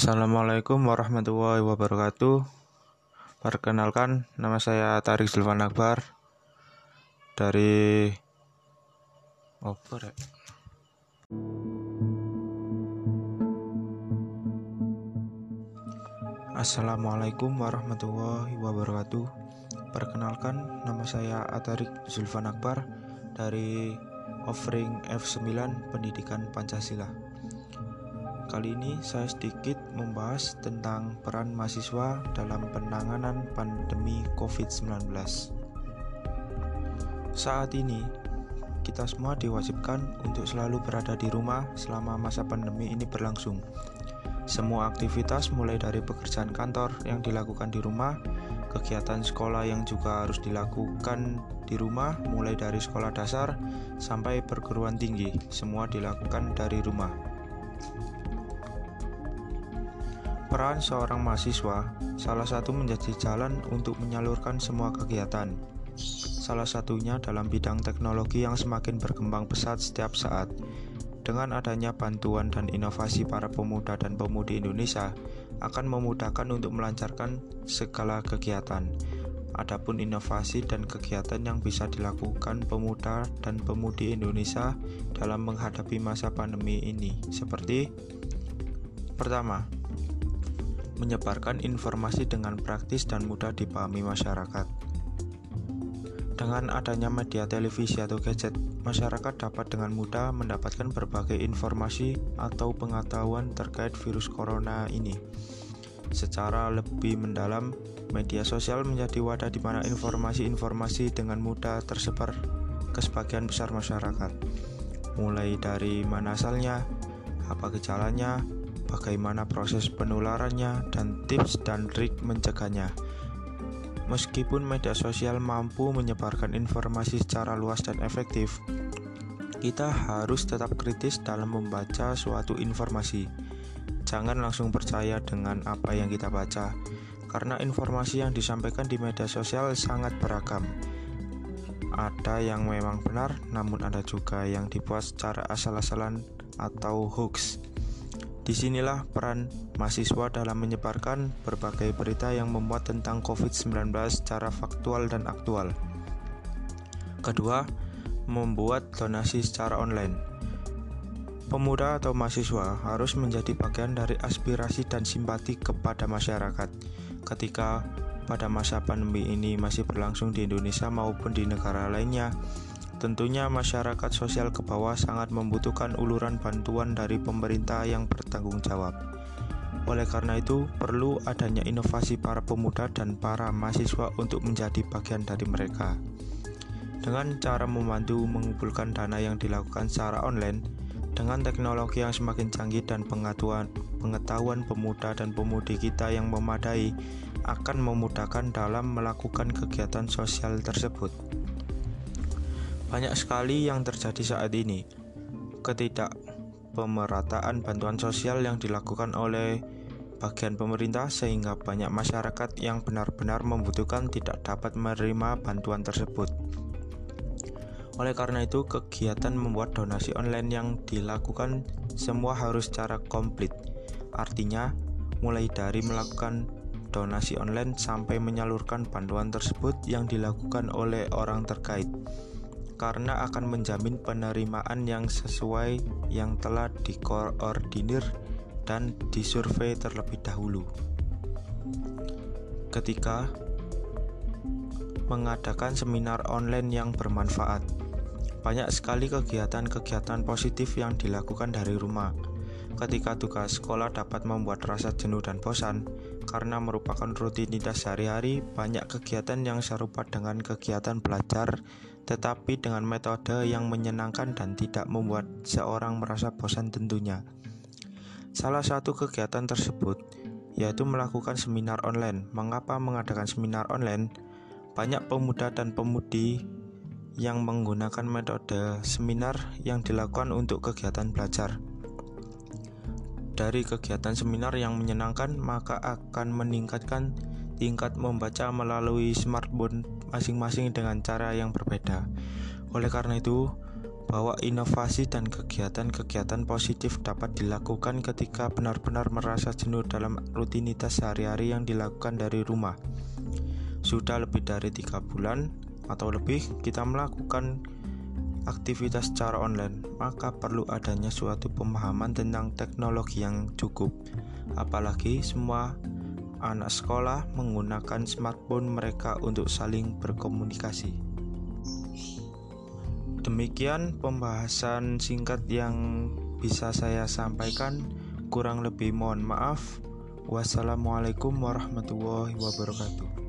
Assalamualaikum warahmatullahi wabarakatuh. Perkenalkan, nama saya Tarik Zulfan Akbar dari apa rek? Assalamualaikum warahmatullahi wabarakatuh. Perkenalkan, nama saya Atarik Zulfan Akbar dari Offering F9 Pendidikan Pancasila. Kali ini saya sedikit membahas tentang peran mahasiswa dalam penanganan pandemi COVID-19. Saat ini, kita semua diwajibkan untuk selalu berada di rumah selama masa pandemi ini berlangsung. Semua aktivitas mulai dari pekerjaan kantor yang dilakukan di rumah, kegiatan sekolah yang juga harus dilakukan di rumah mulai dari sekolah dasar sampai perguruan tinggi, semua dilakukan dari rumah. Peran seorang mahasiswa salah satu menjadi jalan untuk menyalurkan semua kegiatan. Salah satunya dalam bidang teknologi yang semakin berkembang pesat setiap saat. Dengan adanya bantuan dan inovasi para pemuda dan pemudi Indonesia akan memudahkan untuk melancarkan segala kegiatan. Adapun inovasi dan kegiatan yang bisa dilakukan pemuda dan pemudi Indonesia dalam menghadapi masa pandemi ini seperti pertama, menyebarkan informasi dengan praktis dan mudah dipahami masyarakat. Dengan adanya media televisi atau gadget, masyarakat dapat dengan mudah mendapatkan berbagai informasi atau pengetahuan terkait virus corona ini. Secara lebih mendalam, media sosial menjadi wadah di mana informasi-informasi dengan mudah tersebar ke sebagian besar masyarakat. Mulai dari mana asalnya, apa gejalanya, bagaimana proses penularannya, dan tips dan trik mencegahnya. Meskipun media sosial mampu menyebarkan informasi secara luas dan efektif, kita harus tetap kritis dalam membaca suatu informasi. Jangan langsung percaya dengan apa yang kita baca, karena informasi yang disampaikan di media sosial sangat beragam. Ada yang memang benar, namun ada juga yang dibuat secara asal-asalan atau hoax. Di sinilah peran mahasiswa dalam menyebarkan berbagai berita yang memuat tentang COVID-19 secara faktual dan aktual. Kedua, membuat donasi secara online. Pemuda atau mahasiswa harus menjadi bagian dari aspirasi dan simpati kepada masyarakat ketika pada masa pandemi ini masih berlangsung di Indonesia maupun di negara lainnya Tentunya masyarakat sosial ke bawah sangat membutuhkan uluran bantuan dari pemerintah yang bertanggung jawab. Oleh karena itu, perlu adanya inovasi para pemuda dan para mahasiswa untuk menjadi bagian dari mereka. Dengan cara membantu mengumpulkan dana yang dilakukan secara online, dengan teknologi yang semakin canggih dan pengetahuan, pengetahuan pemuda dan pemudi kita yang memadai akan memudahkan dalam melakukan kegiatan sosial tersebut. Banyak sekali yang terjadi saat ini. Ketidakpemerataan bantuan sosial yang dilakukan oleh bagian pemerintah sehingga banyak masyarakat yang benar-benar membutuhkan tidak dapat menerima bantuan tersebut. Oleh karena itu, kegiatan membuat donasi online yang dilakukan semua harus secara komplit. Artinya, mulai dari melakukan donasi online sampai menyalurkan bantuan tersebut yang dilakukan oleh orang terkait karena akan menjamin penerimaan yang sesuai yang telah dikoordinir dan disurvei terlebih dahulu. Ketika mengadakan seminar online yang bermanfaat, banyak sekali kegiatan-kegiatan positif yang dilakukan dari rumah. Ketika tugas sekolah dapat membuat rasa jenuh dan bosan, karena merupakan rutinitas sehari-hari, banyak kegiatan yang serupa dengan kegiatan belajar tetapi dengan metode yang menyenangkan dan tidak membuat seorang merasa bosan tentunya. Salah satu kegiatan tersebut yaitu melakukan seminar online. Mengapa mengadakan seminar online? Banyak pemuda dan pemudi yang menggunakan metode seminar yang dilakukan untuk kegiatan belajar. Dari kegiatan seminar yang menyenangkan, maka akan meningkatkan tingkat membaca melalui smartphone masing-masing dengan cara yang berbeda. Oleh karena itu, bahwa inovasi dan kegiatan-kegiatan positif dapat dilakukan ketika benar-benar merasa jenuh dalam rutinitas sehari-hari yang dilakukan dari rumah. Sudah lebih dari tiga bulan atau lebih kita melakukan aktivitas secara online, maka perlu adanya suatu pemahaman tentang teknologi yang cukup. Apalagi semua anak sekolah menggunakan smartphone mereka untuk saling berkomunikasi. Demikian pembahasan singkat yang bisa saya sampaikan. Kurang lebih mohon maaf. Wassalamualaikum warahmatullahi wabarakatuh.